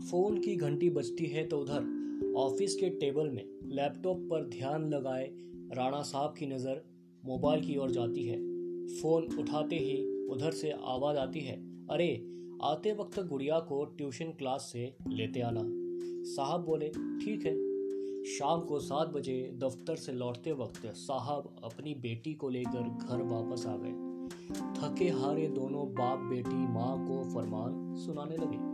Phone की घंटी बजती है तो उधर ऑफ़िस के टेबल में लैपटॉप पर ध्यान लगाए राणा साहब की नज़र मोबाइल की ओर जाती है। फ़ोन उठाते ही उधर से आवाज़ आती है, अरे, आते वक्त गुड़िया को ट्यूशन क्लास से लेते आना। साहब बोले, ठीक है। शाम को सात बजे दफ्तर से लौटते वक्त साहब अपनी बेटी को लेकर घर वापस आ गए। थके हारे दोनों बाप बेटी माँ को फरमान सुनाने लगे,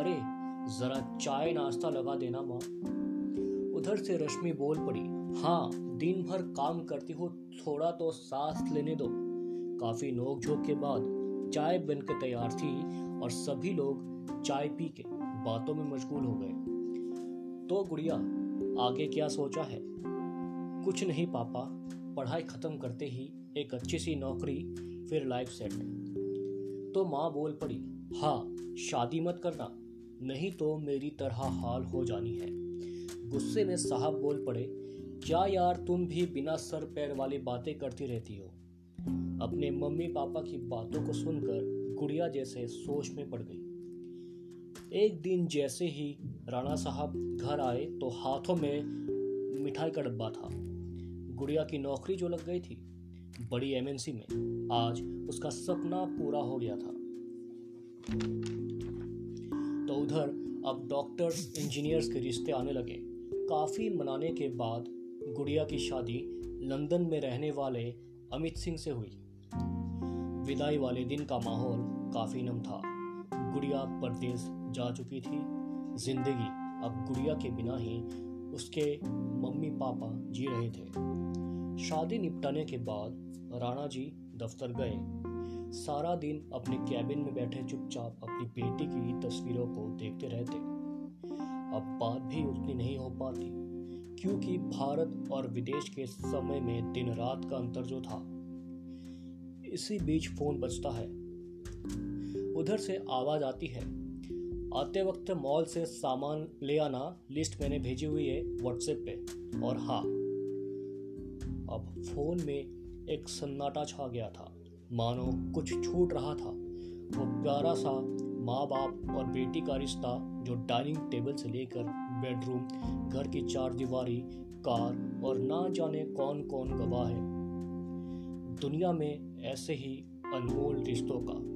अरे जरा चाय नाश्ता लगा देना, माँ। उधर से रश्मि बोल पड़ी हाँ दिन भर काम करती हो, थोड़ा तो सांस लेने दो। काफ़ी नोक झोंक के बाद चाय बनकर तैयार थी और सभी लोग चाय पी के बातों में मशगूल हो गए। तो गुड़िया, आगे क्या सोचा है? कुछ नहीं, पापा। पढ़ाई खत्म करते ही एक अच्छी सी नौकरी, फिर लाइफ सेट। तो माँ बोल पड़ी हाँ शादी मत करना। नहीं तो मेरी तरह हाल हो जानी है। गुस्से में साहब बोल पड़े, क्या यार तुम भी बिना सर पैर वाली बातें करती रहती हो? अपने मम्मी पापा की बातों को सुनकर गुड़िया जैसे सोच में पड़ गई। एक दिन जैसे ही राणा साहब घर आए तो हाथों में मिठाई का डब्बा था। गुड़िया की नौकरी जो लग गई थी, बड़ी एमएनसी में, आज उसका सपना पूरा हो गया था। तो उधर अब डॉक्टर्स इंजीनियर्स के रिश्ते आने लगे। काफ़ी मनाने के बाद गुड़िया की शादी लंदन में रहने वाले अमित सिंह से हुई। विदाई वाले दिन का माहौल काफ़ी नम था। गुड़िया परदेश जा चुकी थी। ज़िंदगी अब गुड़िया के बिना ही उसके मम्मी पापा जी रहे थे। शादी निपटाने के बाद राणा जी दफ्तर गए। सारा दिन अपने कैबिन में बैठे चुपचाप अपनी बेटी की तस्वीरों को देखते रहते। अब बात भी उतनी नहीं हो पाती, क्योंकि भारत और विदेश के समय में दिन रात का अंतर जो था, इसी बीच फ़ोन बजता है। उधर से आवाज़ आती है, आते वक्त मॉल से सामान ले आना लिस्ट मैंने भेजी हुई है व्हाट्सएप पे, और हाँ अब फ़ोन में एक सन्नाटा छा गया था। मानो कुछ छूट रहा था। वो प्यारा सा माँ बाप और बेटी का रिश्ता जो डाइनिंग टेबल से लेकर बेडरूम, घर की चार दीवारी, कार और ना जाने कौन कौन गवाह है। दुनिया में ऐसे ही अनमोल रिश्तों का